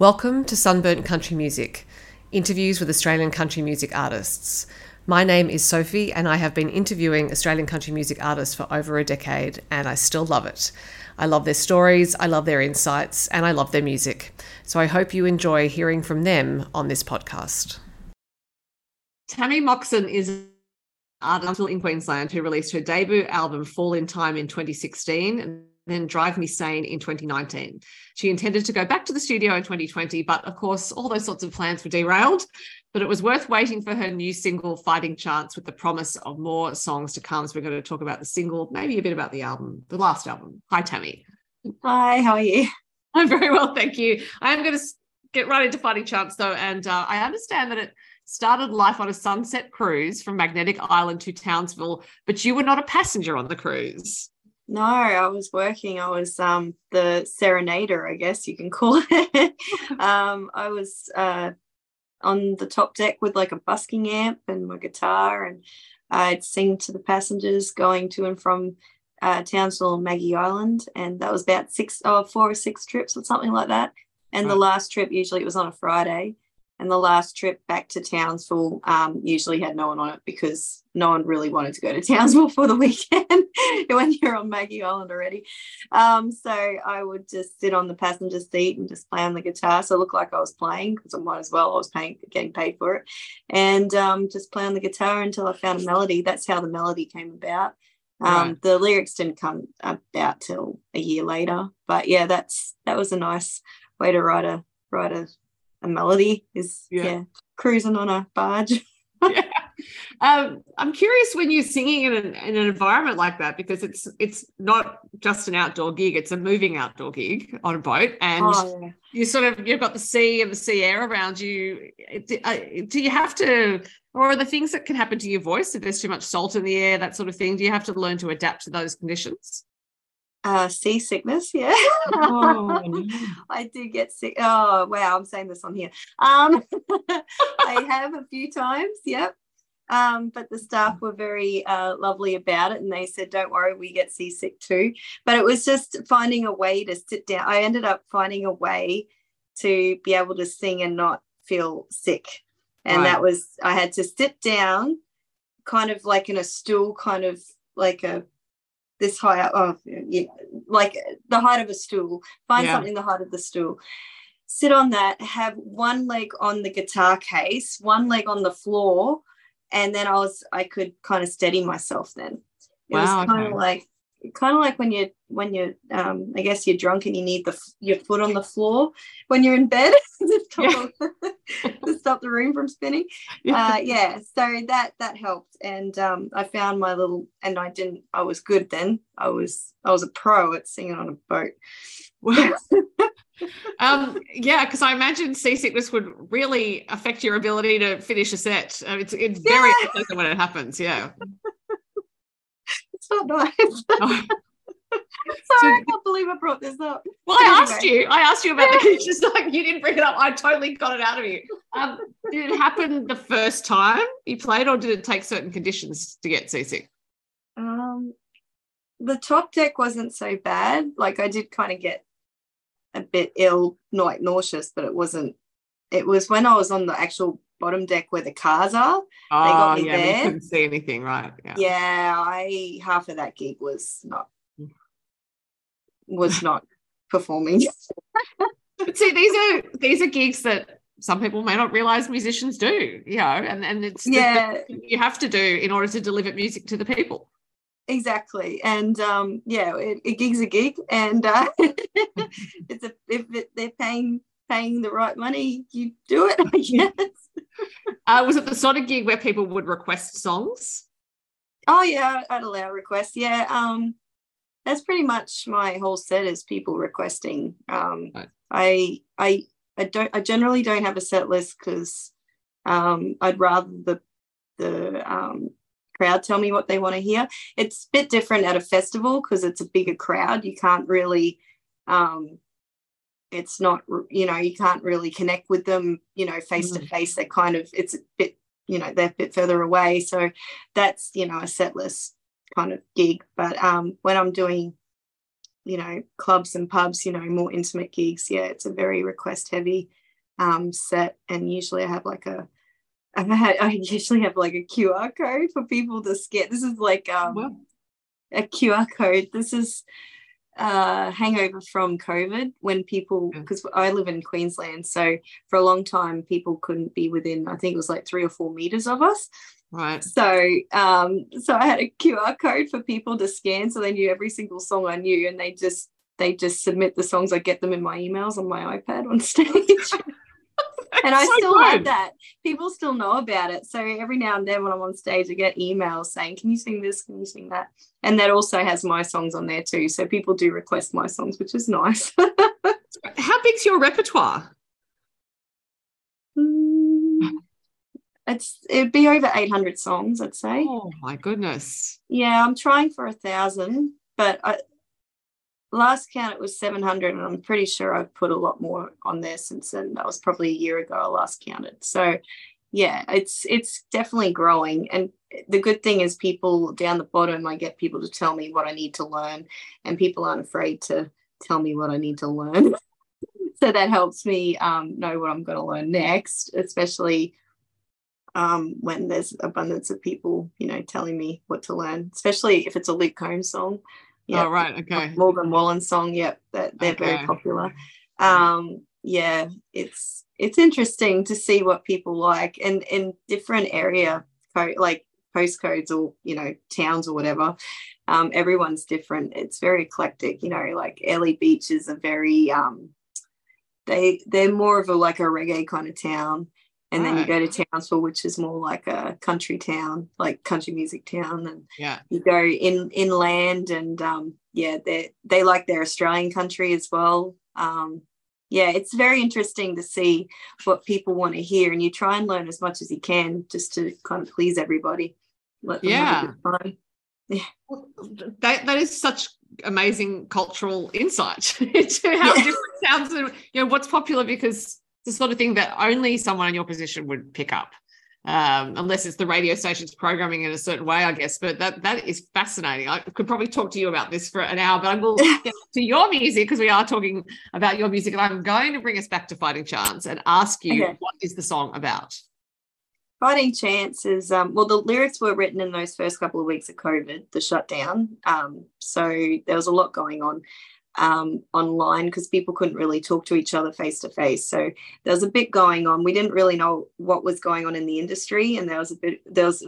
Welcome to Sunburnt Country Music, interviews with Australian country music artists. My name is Sophie, and I have been interviewing Australian country music artists for over a decade, and I still love it. I love their stories, I love their insights, and I love their music. So I hope you enjoy hearing from them on this podcast. Tammy Moxon is an artist in Queensland who released her debut album Fall in Time in 2016 then Drive Me Sane in 2019. She intended to go back to the studio in 2020, but of course, all those sorts of plans were derailed. But it was worth waiting for her new single, Fighting Chance, with the promise of more songs to come. So we're going to talk about the single, maybe a bit about the album, the last album. Hi, Tammy. Hi, how are you? I'm very well, thank you. I am going to get right into Fighting Chance, though, and uh, I understand that it started life on a sunset cruise from Magnetic Island to Townsville, but you were not a passenger on the cruise. No, I was working. I was um, the serenader, I guess you can call it. um, I was uh, on the top deck with like a busking amp and my guitar, and I'd sing to the passengers going to and from uh, Townsville and Maggie Island, and that was about six, oh, four or six trips or something like that. And right. the last trip usually it was on a Friday, and the last trip back to Townsville um, usually had no one on it because no one really wanted to go to Townsville for the weekend when you're on Maggie Island already. Um, so I would just sit on the passenger seat and just play on the guitar. So it looked like I was playing because I might as well. I was paying, getting paid for it, and um, just play on the guitar until I found a melody. That's how the melody came about. Um, right. The lyrics didn't come about till a year later, but yeah, that's that was a nice way to write a write a a melody is yeah, yeah cruising on a barge. yeah. Um, I'm curious when you're singing in an, in an environment like that because it's it's not just an outdoor gig; it's a moving outdoor gig on a boat, and oh, yeah. you sort of you've got the sea and the sea air around you. Do, uh, do you have to, or are the things that can happen to your voice if there's too much salt in the air, that sort of thing? Do you have to learn to adapt to those conditions? uh, seasickness. Yeah, oh, no. I do get sick. Oh wow, I'm saying this on here. Um, I have a few times. Yep. Um, but the staff were very uh, lovely about it, and they said, "Don't worry, we get seasick too." But it was just finding a way to sit down. I ended up finding a way to be able to sing and not feel sick, and right. that was I had to sit down, kind of like in a stool, kind of like a this high up, oh, yeah, like the height of a stool. Find yeah. something the height of the stool. Sit on that, have one leg on the guitar case, one leg on the floor, and then I was I could kind of steady myself then. It wow, was kind okay. of like kind of like when you're when you're um i guess you're drunk and you need the your foot on the floor when you're in bed to, stop, yeah. to stop the room from spinning yeah. uh yeah so that that helped and um i found my little and i didn't i was good then i was i was a pro at singing on a boat um yeah because i imagine seasickness would really affect your ability to finish a set uh, it's it's very yeah. when it happens yeah it's not nice. Oh. Sorry, I can't believe I brought this up. Well, I asked you. I asked you about the the just like you didn't bring it up. I totally got it out of you. Um, did it happen the first time you played, or did it take certain conditions to get seasick? Um, the top deck wasn't so bad. Like I did kind of get a bit ill, like nauseous, but it wasn't. It was when I was on the actual bottom deck where the cars are. Oh, they got oh, me yeah, there. couldn't see anything, right? Yeah. yeah, I half of that gig was not was not performing. but see, these are these are gigs that some people may not realize musicians do, you know, and, and it's yeah you have to do in order to deliver music to the people. Exactly, and um, yeah, it, a gig's a gig, and uh, it's a if it, they're paying paying the right money, you do it. I guess. uh, was it the sort of gig where people would request songs? Oh yeah, I'd allow requests. Yeah, um, that's pretty much my whole set is people requesting. Um, right. I I I don't I generally don't have a set list because um, I'd rather the the um, crowd tell me what they want to hear. It's a bit different at a festival because it's a bigger crowd. You can't really um, it's not you know you can't really connect with them you know face to mm. face they're kind of it's a bit you know they're a bit further away so that's you know a setlist kind of gig but um when i'm doing you know, clubs and pubs, you know, more intimate gigs, yeah, it's a very request heavy um, set. And usually I have like a, I've had, I usually have like a QR code for people to scan. This is like um, wow. a QR code. This is uh, hangover from COVID when people, because I live in Queensland, so for a long time people couldn't be within. I think it was like three or four meters of us. Right. So, um, so I had a QR code for people to scan, so they knew every single song I knew, and they just they just submit the songs. I get them in my emails on my iPad on stage. And I so still have that. People still know about it. So every now and then when I'm on stage, I get emails saying, Can you sing this? Can you sing that? And that also has my songs on there too. So people do request my songs, which is nice. How big's your repertoire? Mm, it's it'd be over 800 songs, I'd say. Oh my goodness. Yeah, I'm trying for a thousand, but I, last count it was 700 and i'm pretty sure i've put a lot more on there since then. That was probably a year ago i last counted. So yeah it's it's definitely growing. And the good thing is people down the bottom i get people to tell me what i need to learn and people aren't afraid to tell me what i need to learn. So that helps me um, know what i'm going to learn next especially um, when there's abundance of people you know telling me what to learn especially if it's a Luke Combs song yeah. Oh, right. Okay. Morgan Wallen song. Yep. That they're okay. very popular. Um, yeah, it's it's interesting to see what people like and in different area like postcodes or you know towns or whatever um, everyone's different it's very eclectic you know like Airlie Beach is a very um, they they're more of a like a reggae kind of town and right. then you go to Townsville, which is more like a country town, like country music town, and yeah, you go in inland, and um, yeah, they they like their Australian country as well. Um, yeah, it's very interesting to see what people want to hear, and you try and learn as much as you can just to kind of please everybody. yeah. Yeah. That, that is such amazing cultural insight into how yeah. different sounds and you know what's popular because the sort of thing that only someone in your position would pick up. Um, unless it's the radio station's programming in a certain way, I guess. But that that is fascinating. I could probably talk to you about this for an hour, but I will get to your music because we are talking about your music, and I'm going to bring us back to Fighting Chance and ask you okay. what is the song about. Fighting Chance is um, well, the lyrics were written in those first couple of weeks of COVID, the shutdown. Um, so there was a lot going on um, online because people couldn't really talk to each other face to face. So there was a bit going on. We didn't really know what was going on in the industry, and there was a bit there was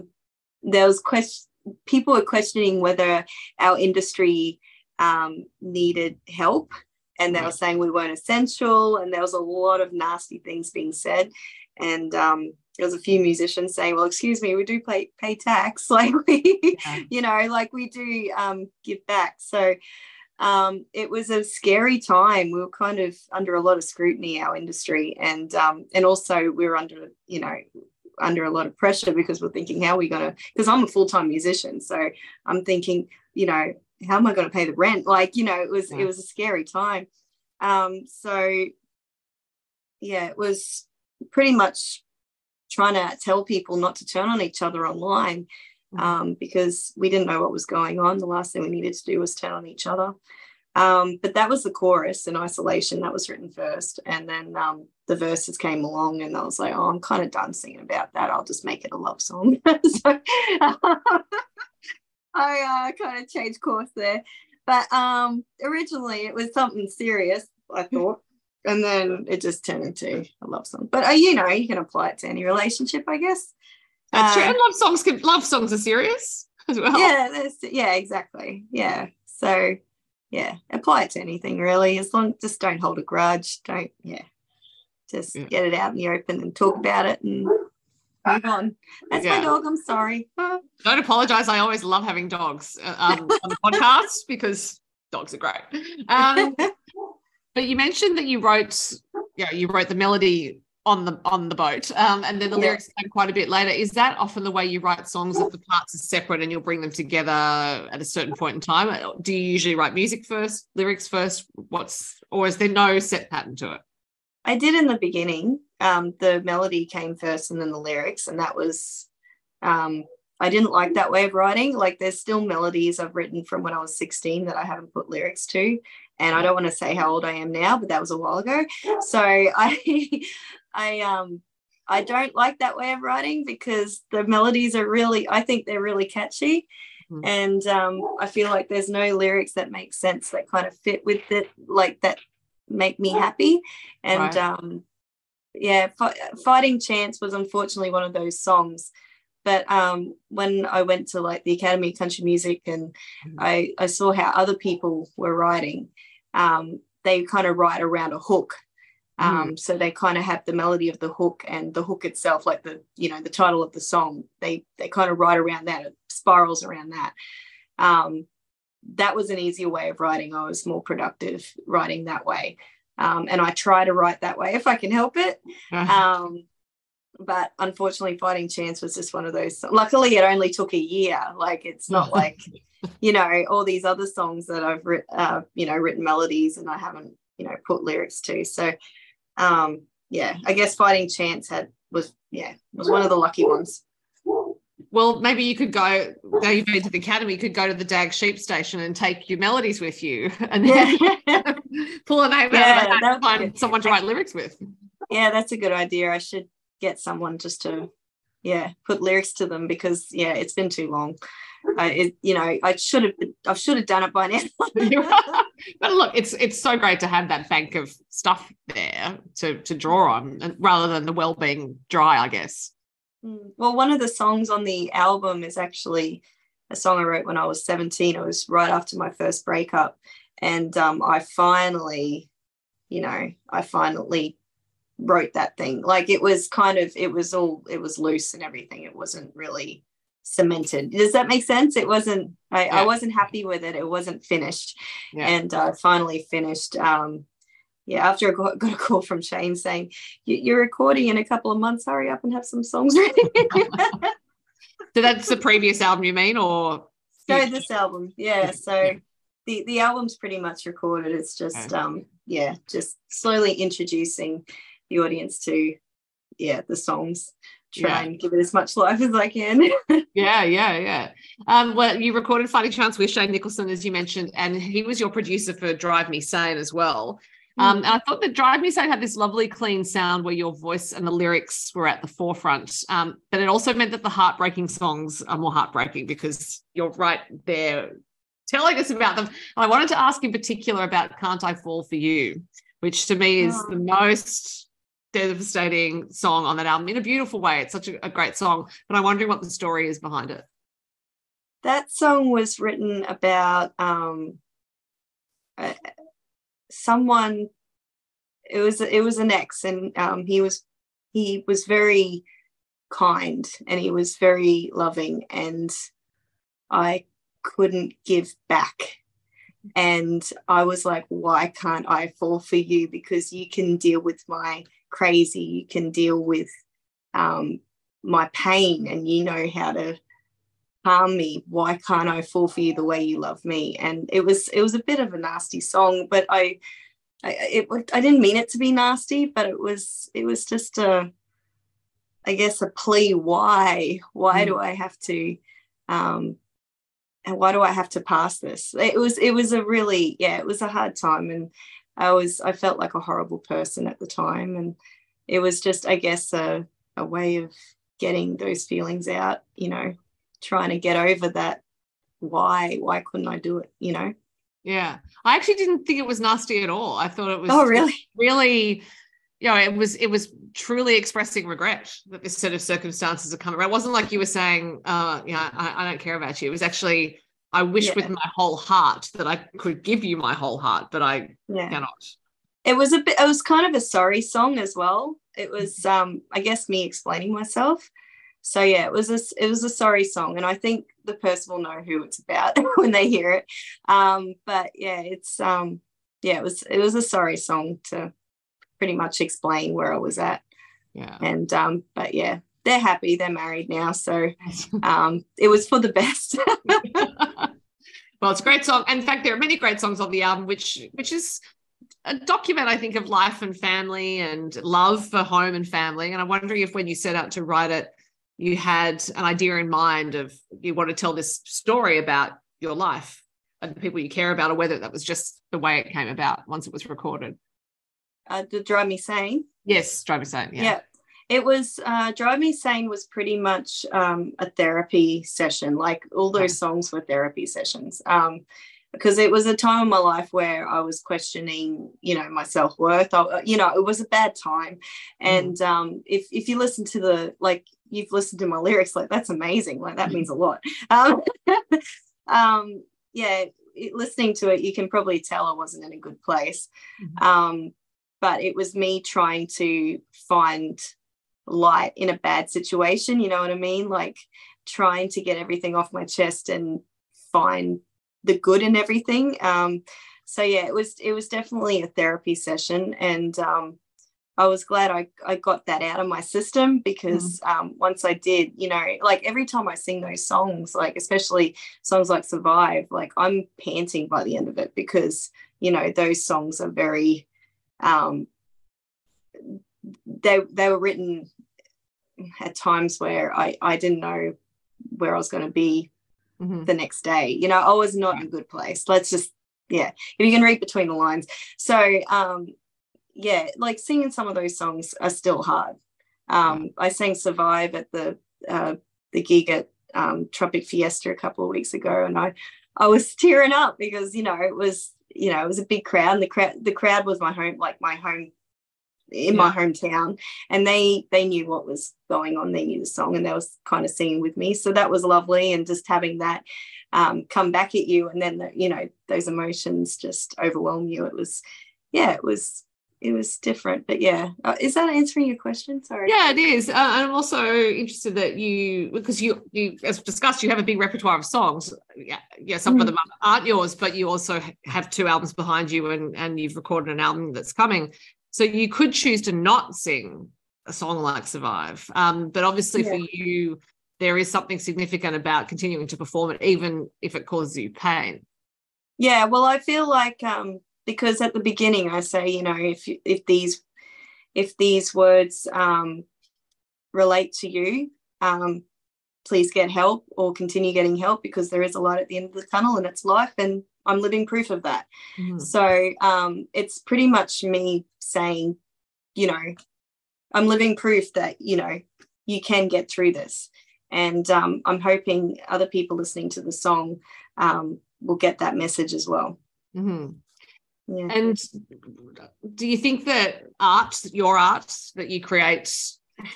there was question people were questioning whether our industry um, needed help, and they were saying we weren't essential, and there was a lot of nasty things being said, and um, there was a few musicians saying, "Well, excuse me, we do pay pay tax, like we, yeah. you know, like we do um, give back." So um, it was a scary time. We were kind of under a lot of scrutiny, our industry, and um, and also we were under, you know, under a lot of pressure because we're thinking, how are we going to? Because I'm a full time musician, so I'm thinking, you know, how am I going to pay the rent? Like, you know, it was yeah. it was a scary time. Um, so yeah, it was pretty much trying to tell people not to turn on each other online. Um, because we didn't know what was going on. The last thing we needed to do was turn on each other. Um, but that was the chorus in isolation that was written first. And then um, the verses came along, and I was like, oh, I'm kind of done singing about that. I'll just make it a love song. so I uh, kind of changed course there. But um, originally, it was something serious, I thought. And then it just turned into a love song. But uh, you know, you can apply it to any relationship, I guess. That's true. And love songs can love songs are serious as well. Yeah, yeah, exactly. Yeah. So yeah, apply it to anything really. As long just don't hold a grudge. Don't yeah. Just yeah. get it out in the open and talk about it and move on. That's yeah. my dog. I'm sorry. Don't apologize. I always love having dogs uh, um, on the podcast because dogs are great. Um, but you mentioned that you wrote, yeah, you wrote the melody on the on the boat um, and then the lyrics came quite a bit later is that often the way you write songs that the parts are separate and you'll bring them together at a certain point in time do you usually write music first lyrics first what's or is there no set pattern to it i did in the beginning um, the melody came first and then the lyrics and that was um, I didn't like that way of writing. Like there's still melodies I've written from when I was 16 that I haven't put lyrics to. And I don't want to say how old I am now, but that was a while ago. So I I um I don't like that way of writing because the melodies are really, I think they're really catchy. Mm-hmm. And um, I feel like there's no lyrics that make sense that kind of fit with it, like that make me happy. And right. um, yeah, Fighting Chance was unfortunately one of those songs. But um, when I went to like the Academy of Country Music and mm-hmm. I, I saw how other people were writing, um, they kind of write around a hook um, mm. so they kind of have the melody of the hook and the hook itself like the you know the title of the song they they kind of write around that it spirals around that. Um, that was an easier way of writing. I was more productive writing that way. Um, and i try to write that way if i can help it. Uh-huh. um, but unfortunately fighting chance was just one of those luckily it only took a year. Like it's not like you know all these other songs that i've written uh, you know written melodies and i haven't you know put lyrics to. So um, yeah, I guess Fighting Chance had was yeah was one of the lucky ones. Well, maybe you could go. Now you've been to the academy, you could go to the Dag Sheep Station and take your melodies with you, and then yeah. pull a name yeah, out of and find someone to write lyrics with. Yeah, that's a good idea. I should get someone just to, yeah, put lyrics to them because yeah, it's been too long. I, it, you know, I should have, I should have done it by now. but look, it's it's so great to have that bank of stuff there to to draw on, rather than the well being dry, I guess. Mm, well, one of the songs on the album is actually a song I wrote when I was 17. It was right after my first breakup. And um, I finally, you know, I finally wrote that thing. Like it was kind of, it was all, it was loose and everything. It wasn't really cemented. Does that make sense? It wasn't, I, yeah. I wasn't happy with it. It wasn't finished. Yeah. And uh, finally finished. Um, yeah, after I got, got a call from Shane saying, You're recording in a couple of months, hurry up and have some songs ready. so that's the previous album, you mean? Or so this album. Yeah. So the, the album's pretty much recorded. It's just, okay. um, yeah, just slowly introducing the audience to, yeah, the songs try yeah. and give it as much life as I can. yeah, yeah, yeah. Um, well, you recorded Fighting Chance with Shane Nicholson, as you mentioned, and he was your producer for Drive Me Sane as well. Um, and I thought that Drive Me Sane had this lovely, clean sound where your voice and the lyrics were at the forefront. Um, but it also meant that the heartbreaking songs are more heartbreaking because you're right there telling us about them. And I wanted to ask in particular about Can't I Fall for You, which to me is oh. the most devastating song on that album in a beautiful way. It's such a, a great song, but I'm wondering what the story is behind it. That song was written about um, uh, someone. It was it was an ex, and um, he was he was very kind and he was very loving, and I couldn't give back and I was like, why can't I fall for you? Because you can deal with my crazy, you can deal with um, my pain and you know how to harm me. Why can't I fall for you the way you love me? And it was it was a bit of a nasty song, but I I it I didn't mean it to be nasty, but it was it was just a I guess a plea why why mm. do I have to um and why do I have to pass this? It was it was a really yeah, it was a hard time and I was I felt like a horrible person at the time and it was just I guess a, a way of getting those feelings out, you know, trying to get over that why why couldn't I do it, you know? Yeah. I actually didn't think it was nasty at all. I thought it was Oh really? Really you know, it was it was truly expressing regret that this set of circumstances are coming around. It wasn't like you were saying, uh, you know, I, I don't care about you. It was actually I wish yeah. with my whole heart that I could give you my whole heart, but I yeah. cannot. It was a bit it was kind of a sorry song as well. It was um I guess me explaining myself. So yeah, it was a it was a sorry song, and I think the person will know who it's about when they hear it. Um, but yeah, it's um yeah, it was it was a sorry song to pretty much explain where I was at. Yeah. And um, but yeah, they're happy. They're married now, so um, it was for the best. well, it's a great song. In fact, there are many great songs on the album, which which is a document, I think, of life and family and love for home and family. And I'm wondering if when you set out to write it, you had an idea in mind of you want to tell this story about your life and the people you care about, or whether that was just the way it came about once it was recorded. Uh, to drive me sane. Yes, drive me sane. Yeah. yeah. It was uh, Drive Me Sane was pretty much um, a therapy session. Like all those songs were therapy sessions. Um, because it was a time in my life where I was questioning, you know, my self worth. You know, it was a bad time, mm. and um, if if you listen to the like, you've listened to my lyrics, like that's amazing. Like that means a lot. Um, um, yeah, it, listening to it, you can probably tell I wasn't in a good place. Mm-hmm. Um, but it was me trying to find light in a bad situation. You know what I mean? Like trying to get everything off my chest and find the good in everything. Um, so yeah, it was it was definitely a therapy session, and um, I was glad I, I got that out of my system because mm. um, once I did, you know, like every time I sing those songs, like especially songs like Survive, like I'm panting by the end of it because you know those songs are very um, they they were written at times where I, I didn't know where I was going to be mm-hmm. the next day. You know, I was not in a good place. Let's just, yeah, if you can read between the lines. So, um, yeah, like singing some of those songs are still hard. Um, I sang Survive at the uh, the gig at um, Tropic Fiesta a couple of weeks ago, and I I was tearing up because you know it was you know it was a big crowd, and the crowd the crowd was my home like my home in yeah. my hometown. And they they knew what was going on they knew the song and they was kind of singing with me. So that was lovely and just having that um, come back at you and then the, you know those emotions just overwhelm you. It was yeah it was it was different but yeah uh, is that answering your question sorry yeah it is uh, i'm also interested that you because you you as discussed you have a big repertoire of songs yeah yeah some mm. of them aren't yours but you also have two albums behind you and and you've recorded an album that's coming so you could choose to not sing a song like Survive. Um, but obviously yeah. for you, there is something significant about continuing to perform it, even if it causes you pain. Yeah, well, I feel like um, because at the beginning I say, you know, if if these if these words um, relate to you, um, please get help or continue getting help because there is a light at the end of the tunnel and it's life and I'm living proof of that. Mm-hmm. So um, it's pretty much me saying, you know, I'm living proof that, you know, you can get through this. And um, I'm hoping other people listening to the song um, will get that message as well. Mm-hmm. Yeah. And do you think that art, your art that you create,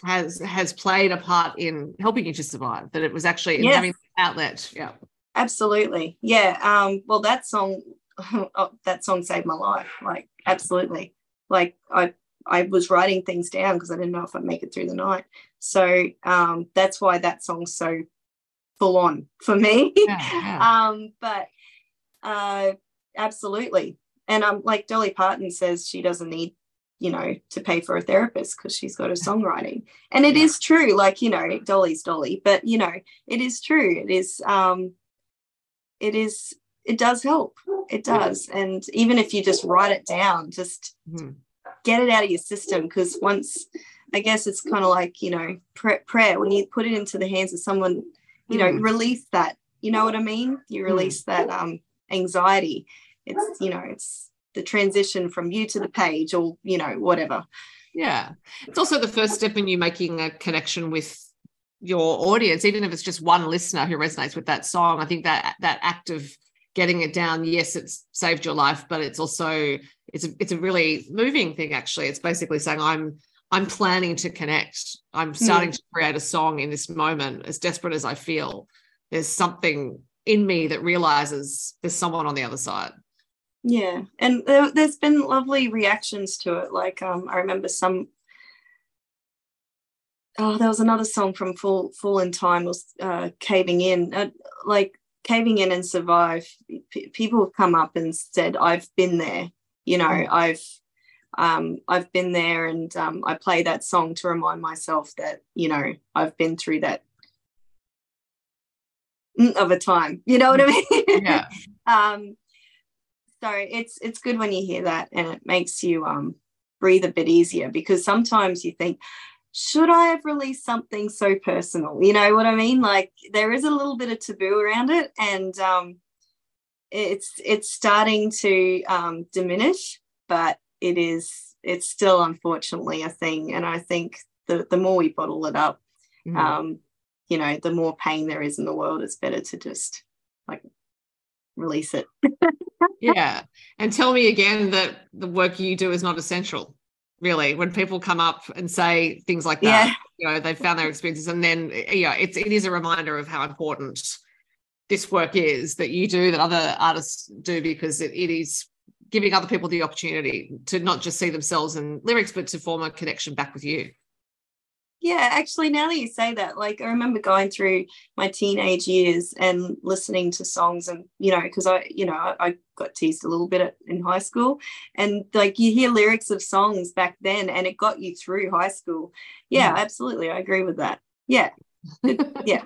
has has played a part in helping you to survive? That it was actually yes. having outlet. Yeah. Absolutely. Yeah. Um, well, that song, oh, that song saved my life. Like, absolutely. Like, I, I was writing things down because I didn't know if I'd make it through the night. So um, that's why that song's so full on for me. Yeah, yeah. um, but uh, absolutely. And um, like Dolly Parton says, she doesn't need, you know, to pay for a therapist because she's got a songwriting. And it is true. Like, you know, Dolly's Dolly, but, you know, it is true. It is, um, it is it does help it does and even if you just write it down just mm-hmm. get it out of your system because once i guess it's kind of like you know prayer when you put it into the hands of someone you know mm. release that you know what i mean you mm. release mm. that um anxiety it's you know it's the transition from you to the page or you know whatever yeah it's also the first step in you making a connection with your audience, even if it's just one listener who resonates with that song, I think that that act of getting it down, yes, it's saved your life, but it's also it's a it's a really moving thing. Actually, it's basically saying I'm I'm planning to connect. I'm starting mm. to create a song in this moment, as desperate as I feel. There's something in me that realizes there's someone on the other side. Yeah, and there, has been lovely reactions to it. Like um, I remember some oh, there was another song from Full Full in Time was uh, Caving In, uh, like Caving In and Survive. P- people have come up and said, "I've been there." You know, mm. I've um, I've been there, and um, I play that song to remind myself that you know I've been through that of a time. You know what I mean? Yeah. um, so it's it's good when you hear that, and it makes you um, breathe a bit easier because sometimes you think should I have released something so personal? You know what I mean? Like there is a little bit of taboo around it, and um, it's it's starting to um, diminish, but it is it's still unfortunately a thing. And I think the the more we bottle it up, mm-hmm. um, you know, the more pain there is in the world. It's better to just like release it. yeah, and tell me again that the work you do is not essential really when people come up and say things like that yeah. you know they've found their experiences and then yeah it's it is a reminder of how important this work is that you do that other artists do because it, it is giving other people the opportunity to not just see themselves in lyrics but to form a connection back with you yeah, actually, now that you say that, like I remember going through my teenage years and listening to songs, and you know, because I, you know, I, I, got teased a little bit at, in high school, and like you hear lyrics of songs back then, and it got you through high school. Yeah, mm. absolutely, I agree with that. Yeah, yeah.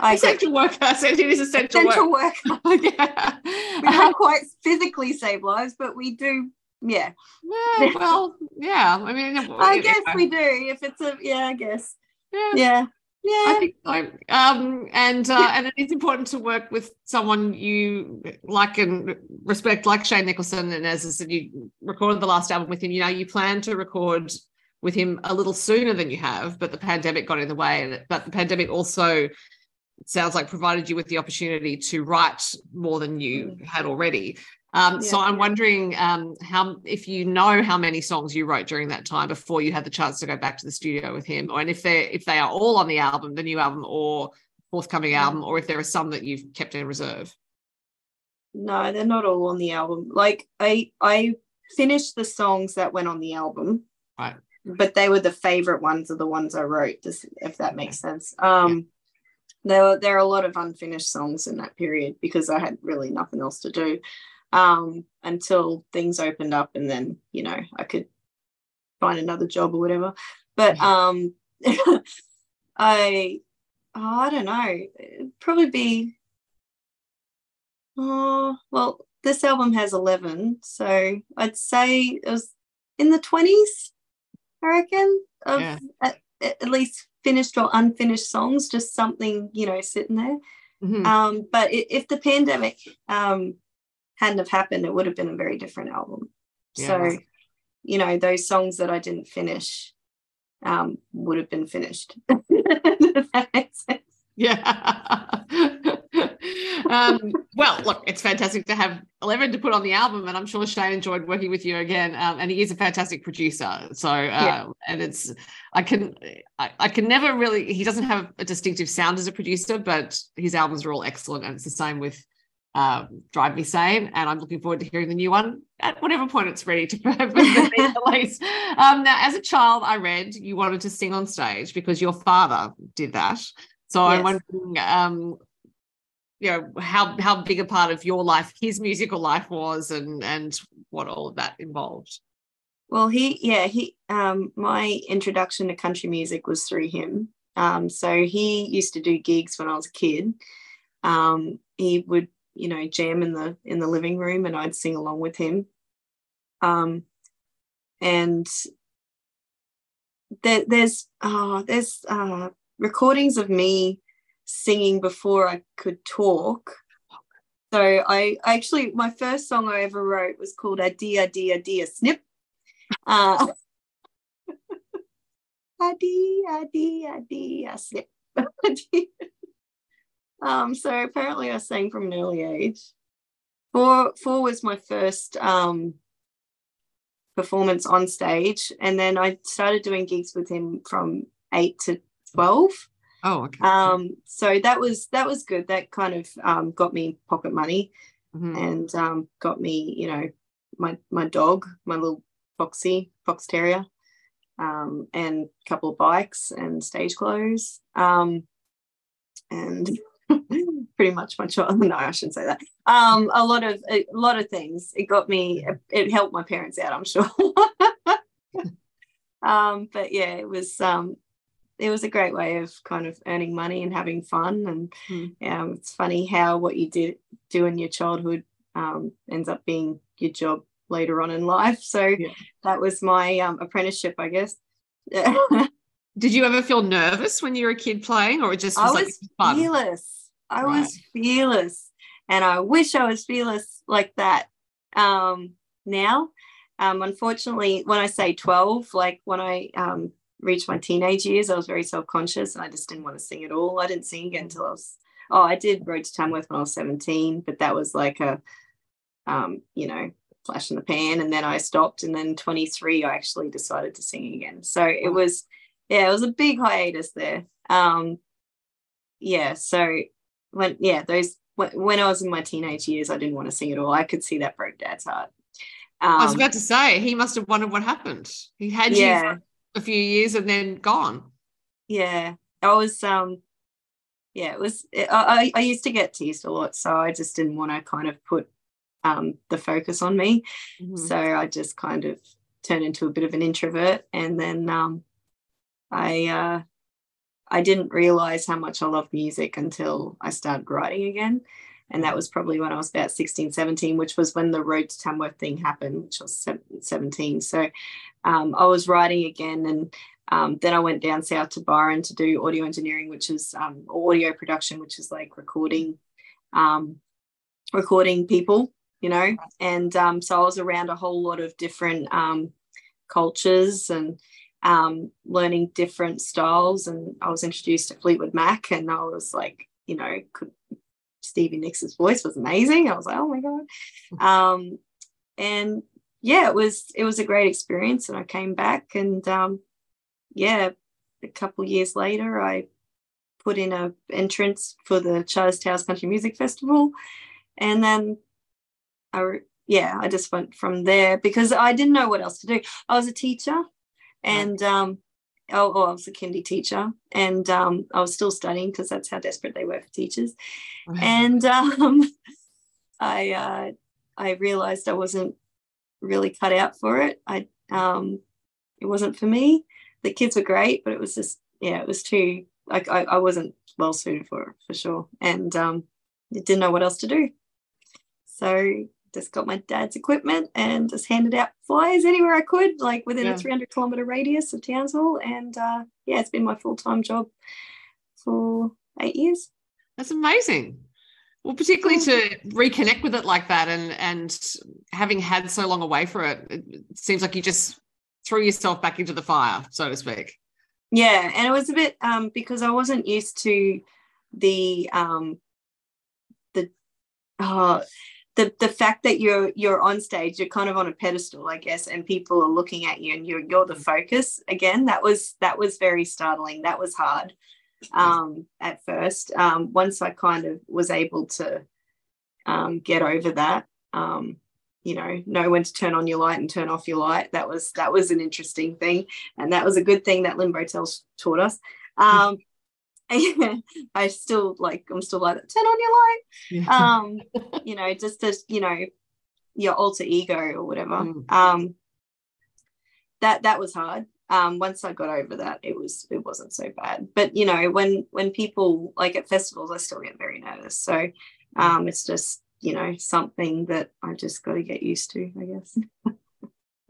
I essential work. I said it is essential, essential work. work. yeah. We don't quite physically save lives, but we do yeah. Yeah. Well, yeah. I mean, I guess we do. If it's a, yeah, I guess. Yeah. Yeah. Yeah. I think so. Um, and uh, and it is important to work with someone you like and respect, like Shane Nicholson. And as I said, you recorded the last album with him. You know, you plan to record with him a little sooner than you have, but the pandemic got in the way. And but the pandemic also sounds like provided you with the opportunity to write more than you mm. had already. Um, yeah. So I'm wondering um, how if you know how many songs you wrote during that time before you had the chance to go back to the studio with him, or and if they if they are all on the album, the new album, or forthcoming mm. album, or if there are some that you've kept in reserve. No, they're not all on the album. Like I I finished the songs that went on the album, right? But they were the favorite ones of the ones I wrote. If that makes sense. Um, yeah. There were there are a lot of unfinished songs in that period because I had really nothing else to do um, until things opened up and then you know I could find another job or whatever. But um, I oh, I don't know, It'd probably be oh well this album has 11 so I'd say it was in the 20s I reckon of yeah. at, at, least finished or unfinished songs just something you know sitting there mm-hmm. um, but if the pandemic um, hadn't have happened, it would have been a very different album. Yeah. So, you know, those songs that I didn't finish um, would have been finished. yeah. um, well, look, it's fantastic to have 11 to put on the album, and I'm sure Shane enjoyed working with you again. Um, and he is a fantastic producer. So, uh, yeah. and it's, I can, I, I, can never really, he doesn't have a distinctive sound as a producer, but his albums are all excellent. And it's the same with um, drive me sane. And I'm looking forward to hearing the new one at whatever point it's ready to release. Um, now, as a child, I read you wanted to sing on stage because your father did that. So yes. I'm wondering, um, you know, how how big a part of your life his musical life was, and and what all of that involved. Well, he yeah he um, my introduction to country music was through him. Um, so he used to do gigs when I was a kid. Um, he would you know jam in the in the living room and I'd sing along with him. Um and there, there's uh, there's uh, recordings of me singing before I could talk. So I, I actually my first song I ever wrote was called a dear dear dear snip. Uh, a dear dear dear snip Um, so apparently I sang from an early age. Four, four was my first um, performance on stage. And then I started doing gigs with him from eight to 12. Oh, okay. Um, so that was that was good. That kind of um, got me pocket money mm-hmm. and um, got me, you know, my my dog, my little Foxy, Fox Terrier, um, and a couple of bikes and stage clothes. Um, and pretty much my child. No, I shouldn't say that. Um, a lot of a lot of things. It got me. It helped my parents out. I'm sure. um, but yeah, it was um, it was a great way of kind of earning money and having fun. And mm. um, it's funny how what you did do in your childhood um, ends up being your job later on in life. So yeah. that was my um, apprenticeship, I guess. Did you ever feel nervous when you were a kid playing, or it just was, I was like fearless? I right. was fearless, and I wish I was fearless like that um, now. Um, unfortunately, when I say 12, like when I um, reached my teenage years, I was very self conscious and I just didn't want to sing at all. I didn't sing again until I was, oh, I did Road to Tamworth when I was 17, but that was like a, um, you know, flash in the pan. And then I stopped. And then 23, I actually decided to sing again. So it was, yeah, it was a big hiatus there. Um, yeah. So when, yeah, those, when I was in my teenage years, I didn't want to sing at all. I could see that broke dad's heart. Um, I was um, about to say he must have wondered what happened. He had yeah. you for a few years and then gone. Yeah, I was. Um, yeah, it was. I I used to get teased a lot, so I just didn't want to kind of put um, the focus on me. Mm-hmm. So I just kind of turned into a bit of an introvert, and then um, I uh, I didn't realize how much I loved music until I started writing again and that was probably when I was about 16, 17, which was when the Road to Tamworth thing happened, which was 17. So um, I was writing again, and um, then I went down south to Byron to do audio engineering, which is um, audio production, which is like recording, um, recording people, you know. And um, so I was around a whole lot of different um, cultures and learning different styles. And I was introduced to Fleetwood Mac, and I was like, you know, could Stevie Nicks' voice was amazing. I was like, oh my God. Um, and yeah, it was it was a great experience. And I came back and um, yeah, a couple years later I put in a entrance for the Charters Towers Country Music Festival. And then I yeah, I just went from there because I didn't know what else to do. I was a teacher and um, oh, oh, I was a kindy teacher and um, I was still studying because that's how desperate they were for teachers. And um, I uh, I realized I wasn't really cut out for it. I um, it wasn't for me. The kids were great, but it was just yeah, it was too like I, I wasn't well suited for it for sure, and um, didn't know what else to do. So just got my dad's equipment and just handed out flyers anywhere I could, like within yeah. a 300 kilometer radius of Townsville. And uh, yeah, it's been my full time job for eight years. That's amazing. Well, particularly to reconnect with it like that, and and having had so long away for it, it seems like you just threw yourself back into the fire, so to speak. Yeah, and it was a bit um, because I wasn't used to the um, the uh, the the fact that you're you're on stage you're kind of on a pedestal i guess and people are looking at you and you're you're the focus. Again that was that was very startling. That was hard um, at first. Um, once i kind of was able to um, get over that um, you know know when to turn on your light and turn off your light that was that was an interesting thing. And that was a good thing that limbo tells taught us. Um, I still like I'm still like turn on your light. Um, you know, just as you know, your alter ego or whatever. Mm. Um, that that was hard. Um, once I got over that, it was it wasn't so bad. But you know, when when people like at festivals, I still get very nervous. So um, it's just you know something that I just got to get used to, I guess.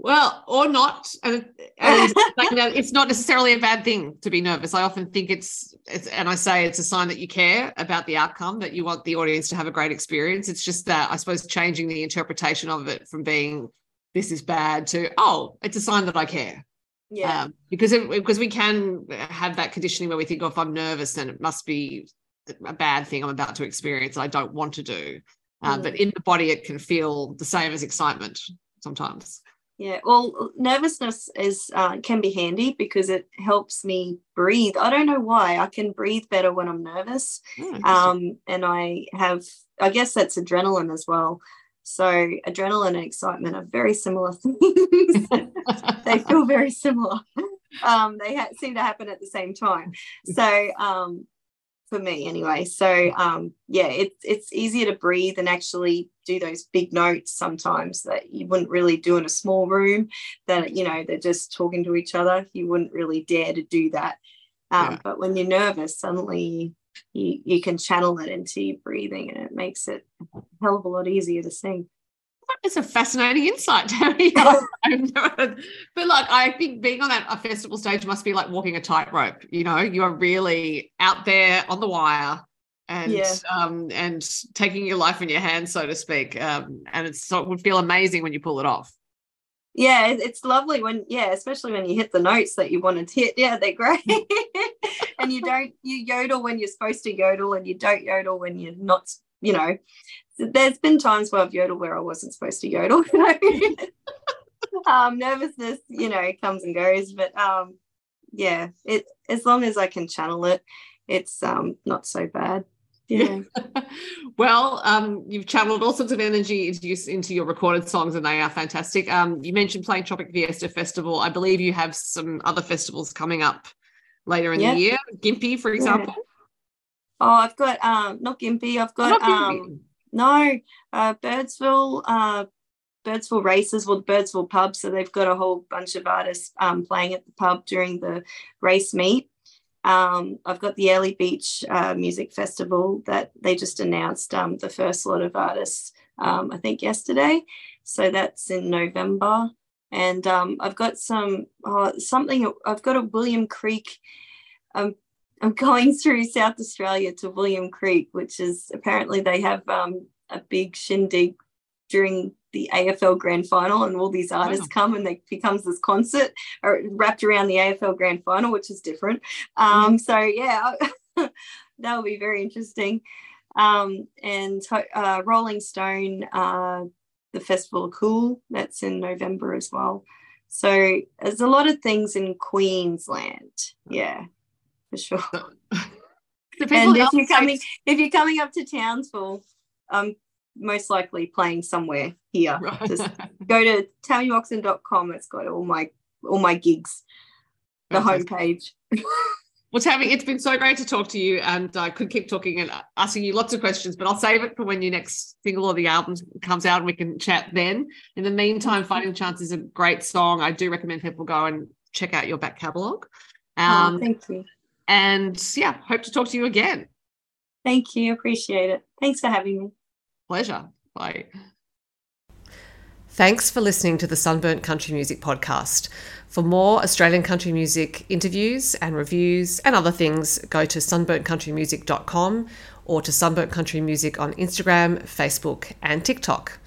Well, or not. And, and it's not necessarily a bad thing to be nervous. I often think it's, it's, and I say it's a sign that you care about the outcome, that you want the audience to have a great experience. It's just that, I suppose, changing the interpretation of it from being, this is bad to, oh, it's a sign that I care. Yeah. Um, because it, because we can have that conditioning where we think, oh, if I'm nervous, then it must be a bad thing I'm about to experience. I don't want to do. Uh, mm. But in the body, it can feel the same as excitement sometimes. Yeah, well, nervousness is uh, can be handy because it helps me breathe. I don't know why I can breathe better when I'm nervous, oh, um, and I have. I guess that's adrenaline as well. So adrenaline and excitement are very similar things. they feel very similar. Um, they ha- seem to happen at the same time. So um, for me anyway. So um, yeah, it's it's easier to breathe and actually do those big notes sometimes that you wouldn't really do in a small room. That you know they're just talking to each other. You wouldn't really dare to do that. Um, yeah. But when you're nervous, suddenly you you can channel it into your breathing, and it makes it a hell of a lot easier to sing. It's a fascinating insight, Tammy. but like, I think being on that a festival stage must be like walking a tightrope. You know, you are really out there on the wire, and yeah. um, and taking your life in your hands, so to speak. Um, and it's so it would feel amazing when you pull it off. Yeah, it's lovely when yeah, especially when you hit the notes that you wanted to hit. Yeah, they're great. and you don't you yodel when you're supposed to yodel, and you don't yodel when you're not. You know, there's been times where I've yodeled where I wasn't supposed to yodel. um, nervousness, you know, comes and goes, but um, yeah, it as long as I can channel it, it's um not so bad. Yeah. well, um, you've channeled all sorts of energy into, into your recorded songs, and they are fantastic. Um, you mentioned playing Tropic Fiesta Festival. I believe you have some other festivals coming up later in the year. Gympie, for example. Yeah. Oh, I've got um, not Gympie. I've got oh, um, no uh, Birdsville. Uh, Birdsville races, well, the Birdsville pub. So they've got a whole bunch of artists um, playing at the pub during the race meet. Um, I've got the Airlie Beach uh, Music Festival that they just announced um, the first lot of artists, um, I think, yesterday. So that's in November. And um, I've got some uh, something, I've got a William Creek. Um, I'm going through South Australia to William Creek, which is apparently they have um, a big shindig during the AFL Grand Final, and all these artists wow. come, and it becomes this concert wrapped around the AFL Grand Final, which is different. Um, mm-hmm. So yeah, that will be very interesting. Um, and uh, Rollingstone, uh, the Festival of Cool, that's in November as well. So there's a lot of things in Queensland. Yeah, for sure. and if you're coming, if you're coming up to Townsville, um, most likely playing somewhere here. Right. Just go to tammymoxon.com. It's got all my all my gigs, the homepage. well, Tammy, it's been so great to talk to you, and I could keep talking and asking you lots of questions, but I'll save it for when your next single or the album comes out, and we can chat then. In the meantime, "Fighting Chance" is a great song. I do recommend people go and check out your back catalogue. Oh, um, oh, thank you. And yeah, hope to talk to you again. Thank you. Appreciate it. Thanks for having me. Pleasure. Bye. Thanks for listening to the Sunburnt Country Music Podcast. For more Australian country music interviews and reviews and other things, go to sunburntcountrymusic.com or to Sunburnt Country Music on Instagram, Facebook, and TikTok.